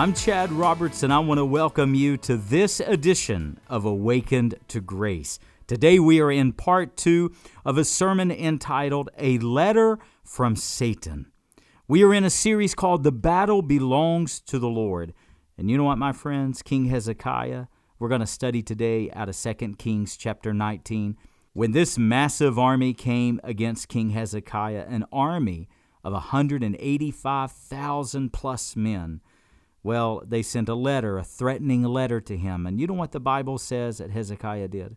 I'm Chad Roberts, and I want to welcome you to this edition of Awakened to Grace. Today, we are in part two of a sermon entitled A Letter from Satan. We are in a series called The Battle Belongs to the Lord. And you know what, my friends? King Hezekiah, we're going to study today out of 2 Kings chapter 19. When this massive army came against King Hezekiah, an army of 185,000 plus men, well, they sent a letter, a threatening letter to him. And you know what the Bible says that Hezekiah did?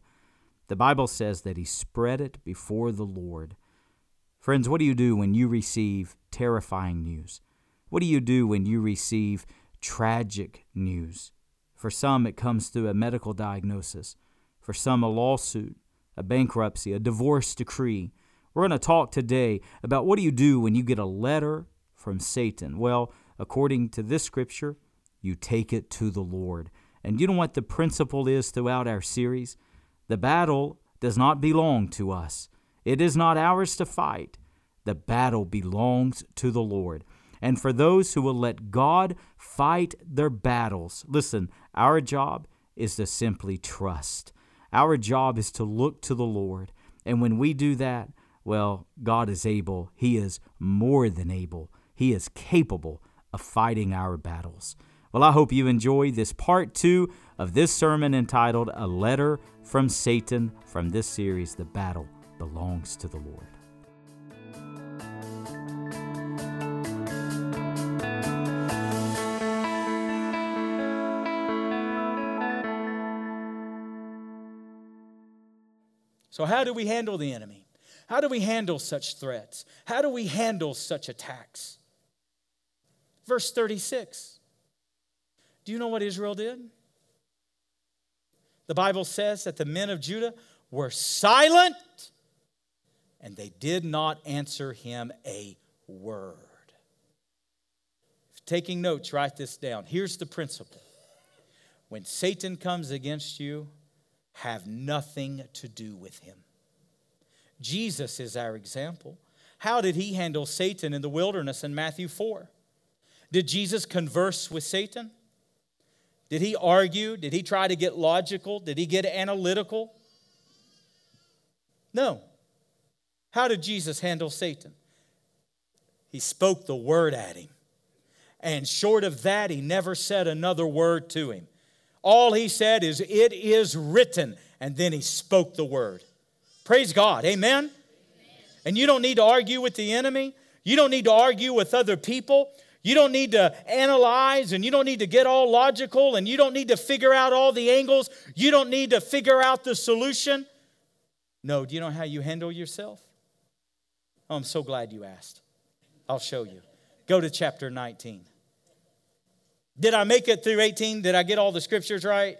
The Bible says that he spread it before the Lord. Friends, what do you do when you receive terrifying news? What do you do when you receive tragic news? For some, it comes through a medical diagnosis. For some, a lawsuit, a bankruptcy, a divorce decree. We're going to talk today about what do you do when you get a letter from Satan? Well, according to this scripture, you take it to the Lord. And you know what the principle is throughout our series? The battle does not belong to us, it is not ours to fight. The battle belongs to the Lord. And for those who will let God fight their battles, listen, our job is to simply trust. Our job is to look to the Lord. And when we do that, well, God is able. He is more than able. He is capable of fighting our battles. Well, I hope you enjoy this part two of this sermon entitled A Letter from Satan from this series, The Battle Belongs to the Lord. So, how do we handle the enemy? How do we handle such threats? How do we handle such attacks? Verse 36. Do you know what Israel did? The Bible says that the men of Judah were silent and they did not answer him a word. Taking notes, write this down. Here's the principle when Satan comes against you, have nothing to do with him. Jesus is our example. How did he handle Satan in the wilderness in Matthew 4? Did Jesus converse with Satan? Did he argue? Did he try to get logical? Did he get analytical? No. How did Jesus handle Satan? He spoke the word at him. And short of that, he never said another word to him. All he said is, It is written. And then he spoke the word. Praise God. Amen? Amen? And you don't need to argue with the enemy. You don't need to argue with other people. You don't need to analyze and you don't need to get all logical and you don't need to figure out all the angles. You don't need to figure out the solution. No, do you know how you handle yourself? Oh, I'm so glad you asked. I'll show you. Go to chapter 19. Did I make it through 18? Did I get all the scriptures right?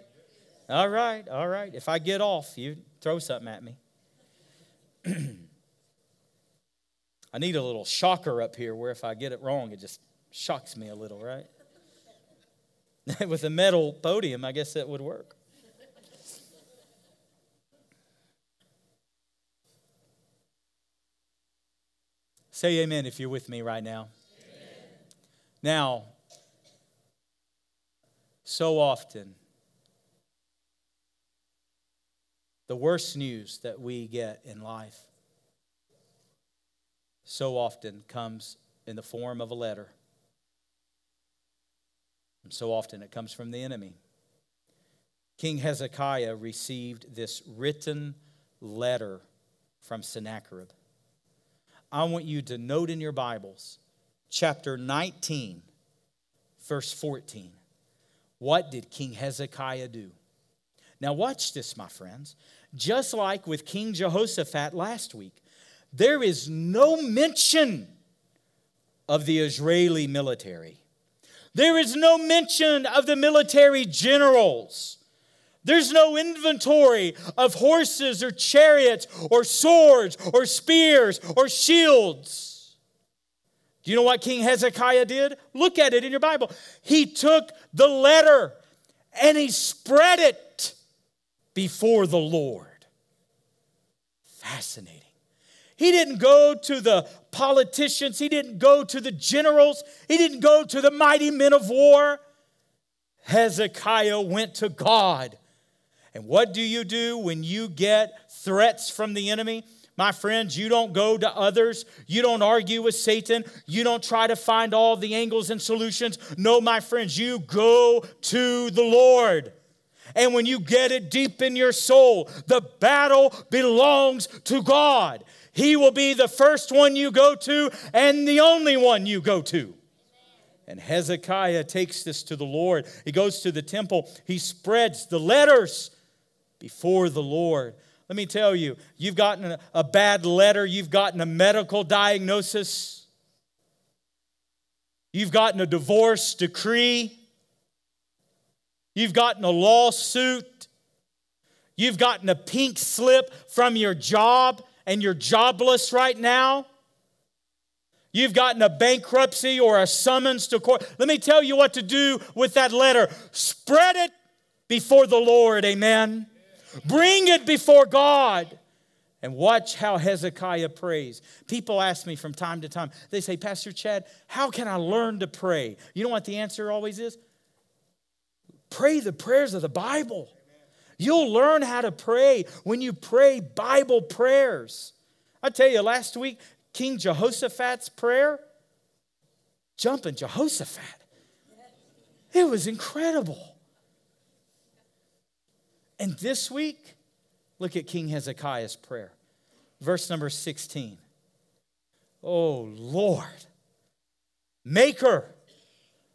All right, all right. If I get off, you throw something at me. I need a little shocker up here where if I get it wrong, it just Shocks me a little, right? With a metal podium, I guess that would work. Say amen if you're with me right now. Amen. Now, so often, the worst news that we get in life so often comes in the form of a letter. And so often it comes from the enemy. King Hezekiah received this written letter from Sennacherib. I want you to note in your Bibles, chapter 19, verse 14. What did King Hezekiah do? Now, watch this, my friends. Just like with King Jehoshaphat last week, there is no mention of the Israeli military. There is no mention of the military generals. There's no inventory of horses or chariots or swords or spears or shields. Do you know what King Hezekiah did? Look at it in your Bible. He took the letter and he spread it before the Lord. Fascinating. He didn't go to the politicians, he didn't go to the generals, he didn't go to the mighty men of war. Hezekiah went to God. And what do you do when you get threats from the enemy? My friends, you don't go to others. You don't argue with Satan. You don't try to find all the angles and solutions. No, my friends, you go to the Lord. And when you get it deep in your soul, the battle belongs to God. He will be the first one you go to and the only one you go to. And Hezekiah takes this to the Lord. He goes to the temple, he spreads the letters before the Lord. Let me tell you, you've gotten a bad letter, you've gotten a medical diagnosis, you've gotten a divorce decree, you've gotten a lawsuit, you've gotten a pink slip from your job, and you're jobless right now. You've gotten a bankruptcy or a summons to court. Let me tell you what to do with that letter. Spread it before the Lord. Amen. Bring it before God. And watch how Hezekiah prays. People ask me from time to time, they say, Pastor Chad, how can I learn to pray? You know what the answer always is? Pray the prayers of the Bible. You'll learn how to pray when you pray Bible prayers. I tell you, last week, King Jehoshaphat's prayer, jumping Jehoshaphat. It was incredible. And this week, look at King Hezekiah's prayer. Verse number 16. Oh Lord, maker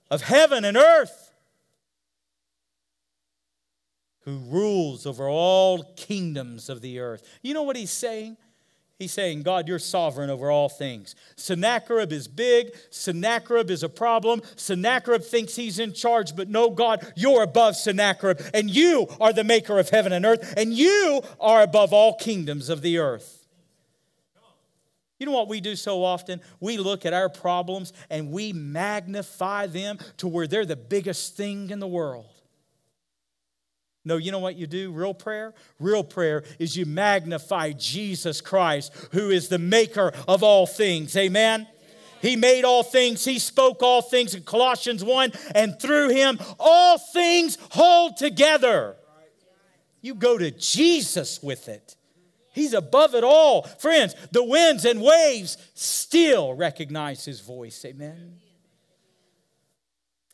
of heaven and earth, who rules over all kingdoms of the earth. You know what he's saying? He's saying, God, you're sovereign over all things. Sennacherib is big. Sennacherib is a problem. Sennacherib thinks he's in charge, but no, God, you're above Sennacherib, and you are the maker of heaven and earth, and you are above all kingdoms of the earth. You know what we do so often? We look at our problems and we magnify them to where they're the biggest thing in the world. No, you know what you do? Real prayer? Real prayer is you magnify Jesus Christ, who is the maker of all things. Amen? He made all things. He spoke all things in Colossians 1, and through him, all things hold together. You go to Jesus with it. He's above it all. Friends, the winds and waves still recognize his voice. Amen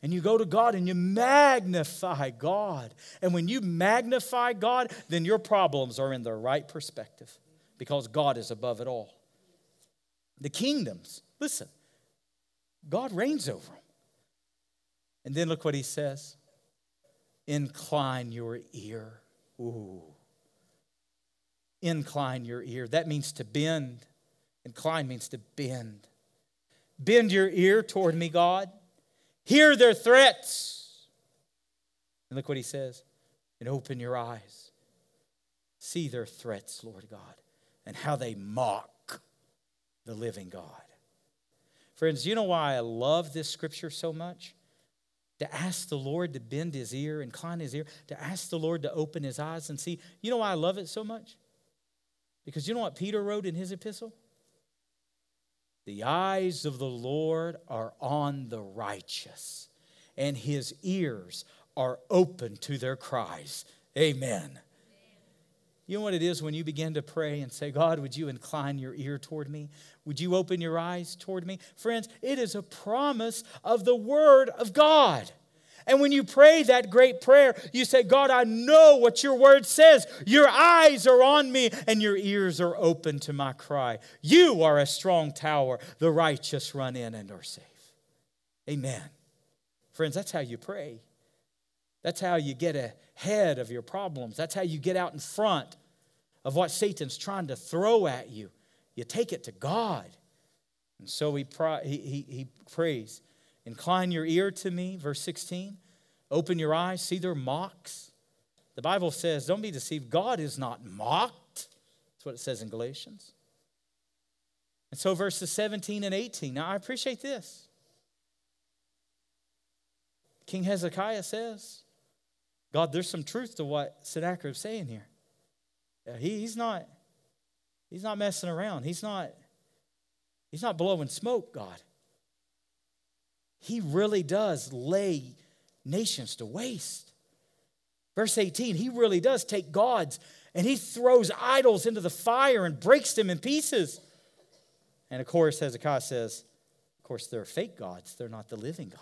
and you go to God and you magnify God. And when you magnify God, then your problems are in the right perspective because God is above it all. The kingdoms, listen, God reigns over them. And then look what he says incline your ear. Ooh. Incline your ear. That means to bend. Incline means to bend. Bend your ear toward me, God. Hear their threats. And look what he says and open your eyes. See their threats, Lord God, and how they mock the living God. Friends, you know why I love this scripture so much? To ask the Lord to bend his ear, incline his ear, to ask the Lord to open his eyes and see. You know why I love it so much? Because you know what Peter wrote in his epistle? The eyes of the Lord are on the righteous, and his ears are open to their cries. Amen. You know what it is when you begin to pray and say, God, would you incline your ear toward me? Would you open your eyes toward me? Friends, it is a promise of the Word of God. And when you pray that great prayer, you say, God, I know what your word says. Your eyes are on me and your ears are open to my cry. You are a strong tower. The righteous run in and are safe. Amen. Friends, that's how you pray. That's how you get ahead of your problems. That's how you get out in front of what Satan's trying to throw at you. You take it to God. And so he, he, he, prays. Incline your ear to me, verse 16. Open your eyes, see their mocks. The Bible says, don't be deceived. God is not mocked. That's what it says in Galatians. And so, verses 17 and 18. Now, I appreciate this. King Hezekiah says, God, there's some truth to what Sennacherib's saying here. He, he's not, he's not messing around. He's not, he's not blowing smoke, God he really does lay nations to waste. Verse 18, he really does take gods and he throws idols into the fire and breaks them in pieces. And of course, Hezekiah says, of course, they're fake gods, they're not the living God.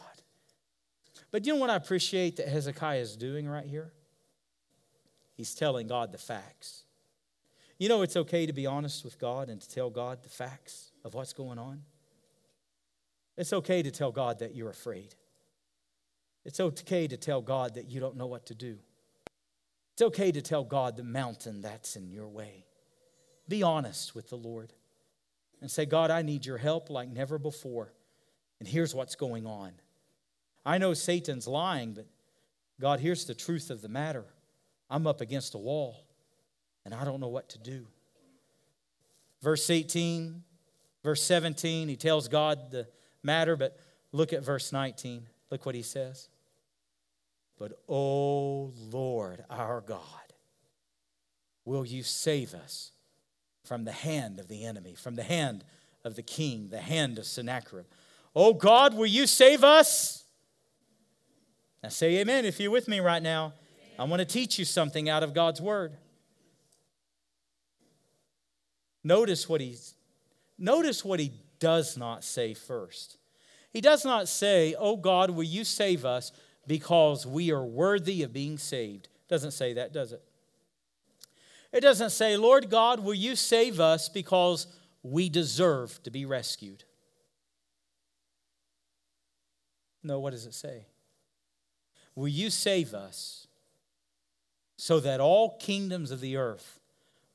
But you know what I appreciate that Hezekiah is doing right here? He's telling God the facts. You know, it's okay to be honest with God and to tell God the facts of what's going on. It's okay to tell God that you're afraid. It's okay to tell God that you don't know what to do. It's okay to tell God the mountain that's in your way. Be honest with the Lord and say, God, I need your help like never before. And here's what's going on. I know Satan's lying, but God, here's the truth of the matter. I'm up against a wall and I don't know what to do. Verse 18, verse 17, he tells God the matter, but look at verse 19. Look what he says. But, oh Lord our God, will you save us from the hand of the enemy, from the hand of the king, the hand of Sennacherib? Oh God, will you save us? Now say amen if you're with me right now. I want to teach you something out of God's word. Notice what he's notice what he does not say first. He does not say, "Oh God, will you save us because we are worthy of being saved." Doesn't say that, does it? It doesn't say, "Lord God, will you save us because we deserve to be rescued." No, what does it say? Will you save us so that all kingdoms of the earth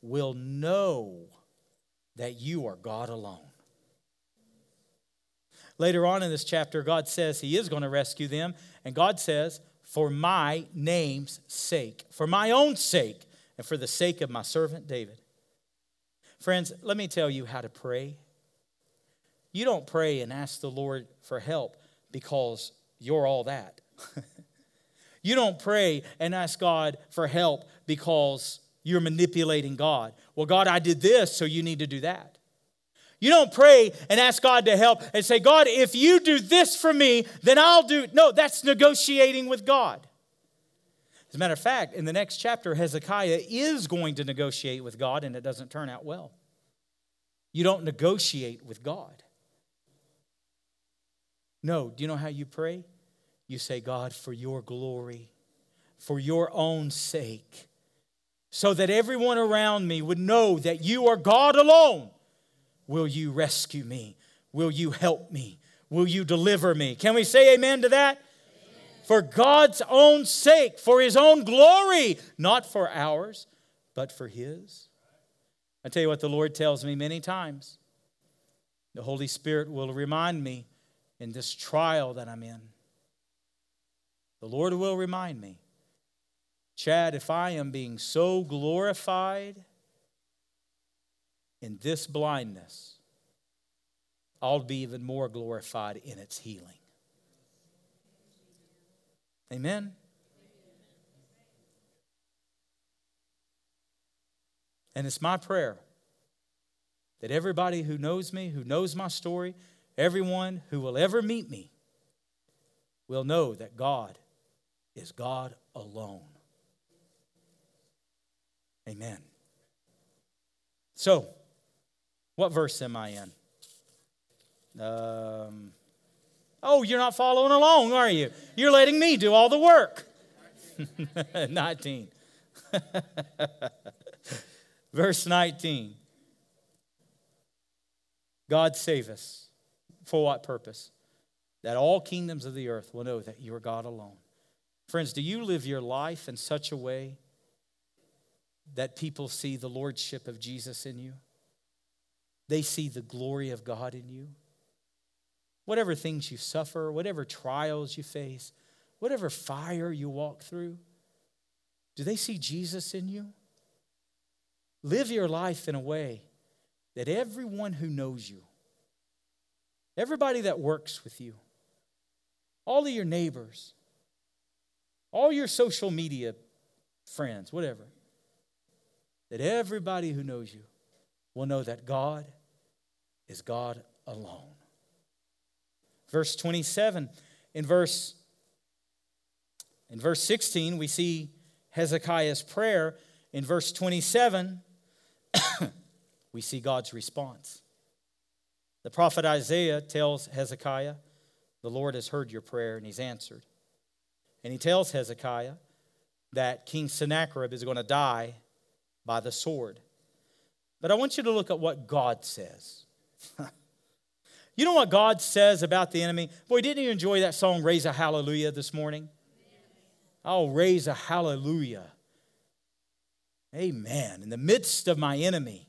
will know that you are God alone. Later on in this chapter, God says He is going to rescue them, and God says, For my name's sake, for my own sake, and for the sake of my servant David. Friends, let me tell you how to pray. You don't pray and ask the Lord for help because you're all that. you don't pray and ask God for help because you're manipulating God. Well, God, I did this, so you need to do that. You don't pray and ask God to help and say, God, if you do this for me, then I'll do. No, that's negotiating with God. As a matter of fact, in the next chapter, Hezekiah is going to negotiate with God, and it doesn't turn out well. You don't negotiate with God. No, do you know how you pray? You say, God, for your glory, for your own sake, so that everyone around me would know that you are God alone. Will you rescue me? Will you help me? Will you deliver me? Can we say amen to that? Amen. For God's own sake, for His own glory, not for ours, but for His. I tell you what, the Lord tells me many times. The Holy Spirit will remind me in this trial that I'm in. The Lord will remind me Chad, if I am being so glorified in this blindness, I'll be even more glorified in its healing. Amen? And it's my prayer that everybody who knows me, who knows my story, everyone who will ever meet me, will know that God is God alone. Amen. So, what verse am I in? Um, oh, you're not following along, are you? You're letting me do all the work. 19. Verse 19. God save us. For what purpose? That all kingdoms of the earth will know that you are God alone. Friends, do you live your life in such a way that people see the lordship of Jesus in you. They see the glory of God in you. Whatever things you suffer, whatever trials you face, whatever fire you walk through, do they see Jesus in you? Live your life in a way that everyone who knows you, everybody that works with you, all of your neighbors, all your social media friends, whatever, that everybody who knows you will know that God is God alone. Verse 27, in verse In verse 16, we see Hezekiah's prayer. In verse 27, we see God's response. The prophet Isaiah tells Hezekiah, The Lord has heard your prayer and he's answered. And he tells Hezekiah that King Sennacherib is going to die by the sword. But I want you to look at what God says. you know what God says about the enemy? Boy, didn't you enjoy that song, Raise a Hallelujah, this morning? Oh, raise a hallelujah. Amen. In the midst of my enemy,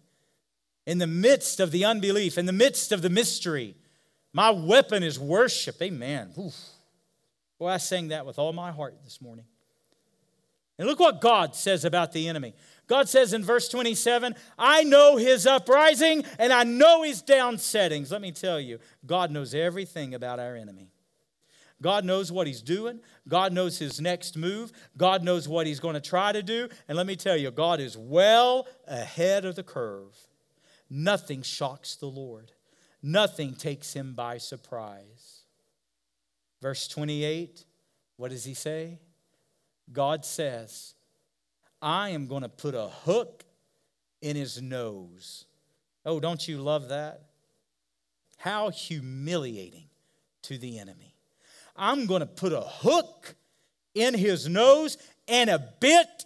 in the midst of the unbelief, in the midst of the mystery, my weapon is worship. Amen. Oof. Boy, I sang that with all my heart this morning. And look what God says about the enemy. God says in verse 27, I know his uprising and I know his downsettings. Let me tell you, God knows everything about our enemy. God knows what he's doing. God knows his next move. God knows what he's going to try to do. And let me tell you, God is well ahead of the curve. Nothing shocks the Lord, nothing takes him by surprise. Verse 28, what does he say? God says, I am going to put a hook in his nose. Oh, don't you love that? How humiliating to the enemy. I'm going to put a hook in his nose and a bit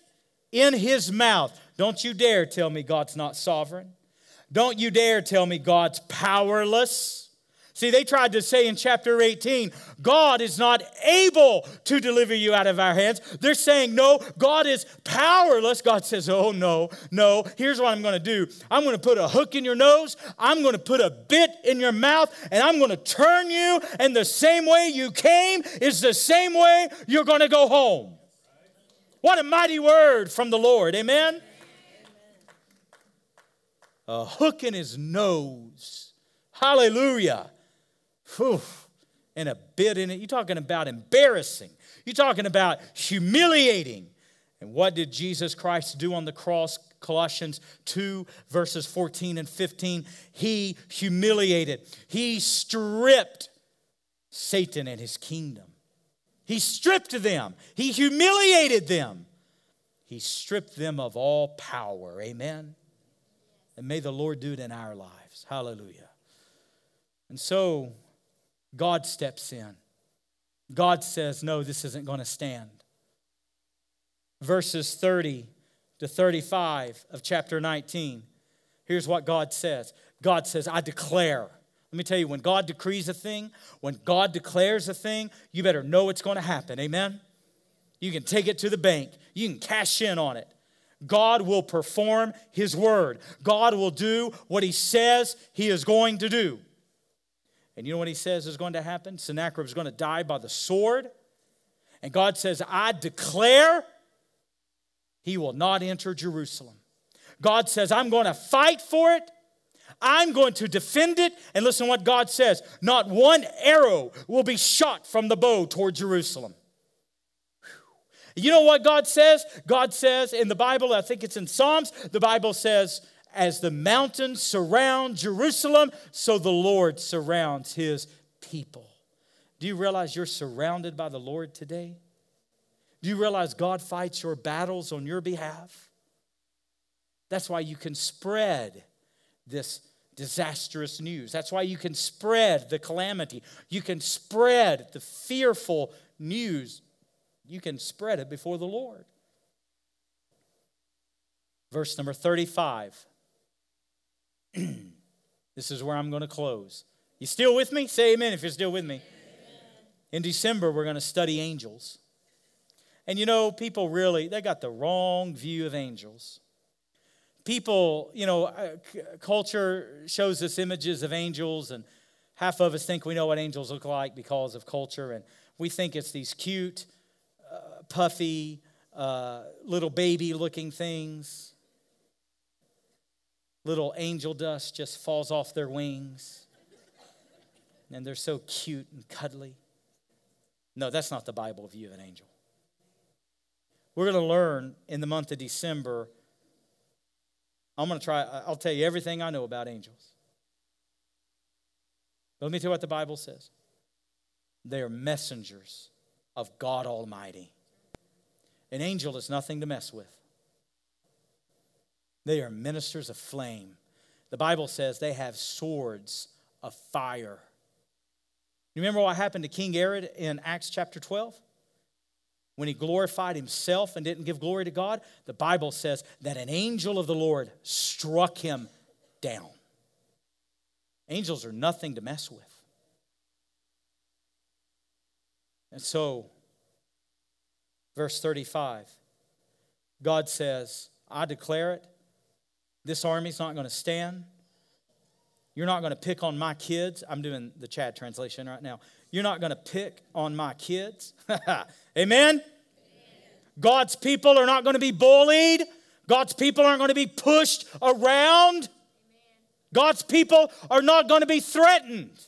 in his mouth. Don't you dare tell me God's not sovereign. Don't you dare tell me God's powerless. See, they tried to say in chapter 18, God is not able to deliver you out of our hands. They're saying, no, God is powerless. God says, oh, no, no. Here's what I'm going to do I'm going to put a hook in your nose, I'm going to put a bit in your mouth, and I'm going to turn you, and the same way you came is the same way you're going to go home. What a mighty word from the Lord. Amen? A hook in his nose. Hallelujah. Whew, and a bit in it. You're talking about embarrassing. You're talking about humiliating. And what did Jesus Christ do on the cross? Colossians 2, verses 14 and 15. He humiliated, he stripped Satan and his kingdom. He stripped them, he humiliated them, he stripped them of all power. Amen. And may the Lord do it in our lives. Hallelujah. And so, God steps in. God says, No, this isn't going to stand. Verses 30 to 35 of chapter 19. Here's what God says God says, I declare. Let me tell you, when God decrees a thing, when God declares a thing, you better know it's going to happen. Amen? You can take it to the bank, you can cash in on it. God will perform His word. God will do what He says He is going to do. And you know what he says is going to happen? Sennacherib is going to die by the sword. And God says, I declare he will not enter Jerusalem. God says, I'm going to fight for it. I'm going to defend it. And listen what God says not one arrow will be shot from the bow toward Jerusalem. You know what God says? God says in the Bible, I think it's in Psalms, the Bible says, as the mountains surround Jerusalem, so the Lord surrounds his people. Do you realize you're surrounded by the Lord today? Do you realize God fights your battles on your behalf? That's why you can spread this disastrous news. That's why you can spread the calamity. You can spread the fearful news. You can spread it before the Lord. Verse number 35 this is where I'm going to close. You still with me? Say amen if you're still with me. Amen. In December, we're going to study angels. And you know, people really, they got the wrong view of angels. People, you know, uh, culture shows us images of angels, and half of us think we know what angels look like because of culture, and we think it's these cute, uh, puffy, uh, little baby looking things little angel dust just falls off their wings. And they're so cute and cuddly. No, that's not the Bible view of an angel. We're going to learn in the month of December. I'm going to try, I'll tell you everything I know about angels. But let me tell you what the Bible says they are messengers of God Almighty. An angel is nothing to mess with. They are ministers of flame. The Bible says they have swords of fire. You remember what happened to King Herod in Acts chapter 12? When he glorified himself and didn't give glory to God, the Bible says that an angel of the Lord struck him down. Angels are nothing to mess with. And so, verse 35, God says, I declare it. This army's not going to stand. You're not going to pick on my kids. I'm doing the Chad translation right now. You're not going to pick on my kids. Amen? Amen? God's people are not going to be bullied. God's people aren't going to be pushed around. God's people are not going to be threatened.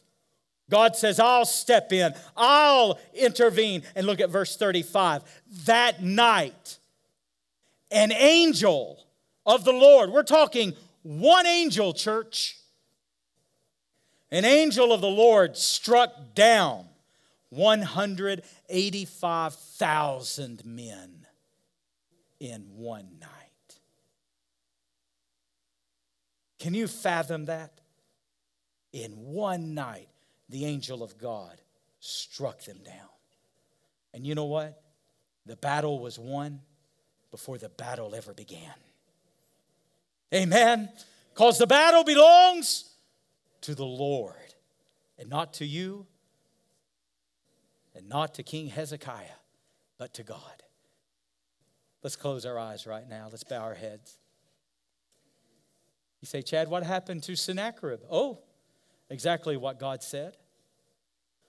God says, I'll step in, I'll intervene. And look at verse 35. That night, an angel of the Lord, we're talking one angel, church, an angel of the Lord struck down 185,000 men in one night. Can you fathom that? In one night, the angel of God struck them down. And you know what? The battle was won before the battle ever began. Amen. Because the battle belongs to the Lord and not to you and not to King Hezekiah, but to God. Let's close our eyes right now. Let's bow our heads. You say, Chad, what happened to Sennacherib? Oh, exactly what God said.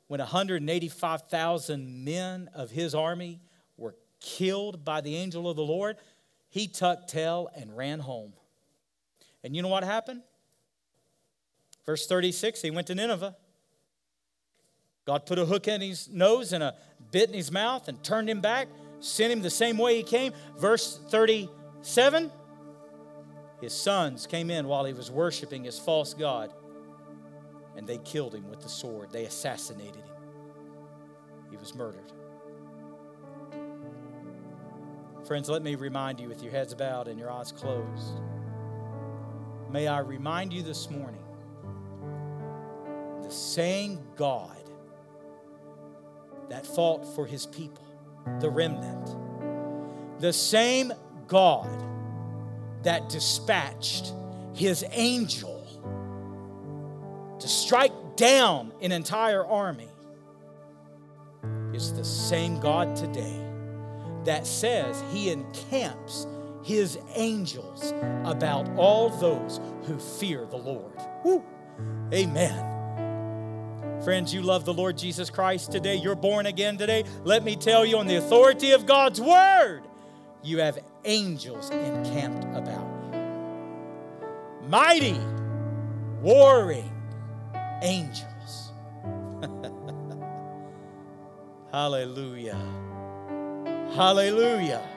When 185,000 men of his army were killed by the angel of the Lord, he tucked tail and ran home. And you know what happened? Verse 36 he went to Nineveh. God put a hook in his nose and a bit in his mouth and turned him back, sent him the same way he came. Verse 37 his sons came in while he was worshiping his false God, and they killed him with the sword. They assassinated him. He was murdered. Friends, let me remind you with your heads bowed and your eyes closed. May I remind you this morning the same God that fought for his people, the remnant, the same God that dispatched his angel to strike down an entire army is the same God today that says he encamps his angels about all those who fear the Lord. Woo. Amen. Friends, you love the Lord Jesus Christ today. You're born again today. Let me tell you, on the authority of God's word, you have angels encamped about you. Mighty, warring angels. Hallelujah. Hallelujah.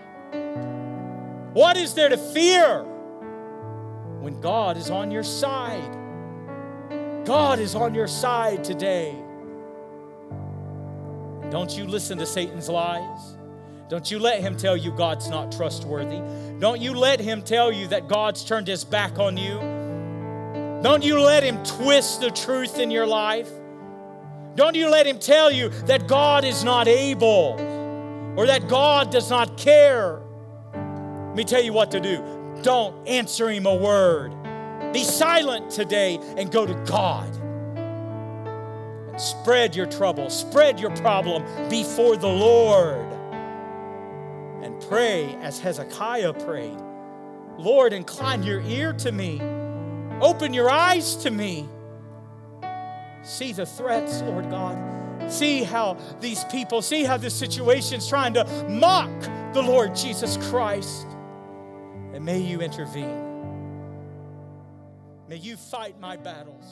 What is there to fear when God is on your side? God is on your side today. Don't you listen to Satan's lies. Don't you let him tell you God's not trustworthy. Don't you let him tell you that God's turned his back on you. Don't you let him twist the truth in your life. Don't you let him tell you that God is not able or that God does not care. Let me tell you what to do. Don't answer him a word. Be silent today and go to God. And spread your trouble, spread your problem before the Lord and pray as Hezekiah prayed Lord, incline your ear to me, open your eyes to me. See the threats, Lord God. See how these people, see how this situation's trying to mock the Lord Jesus Christ. And may you intervene. May you fight my battles.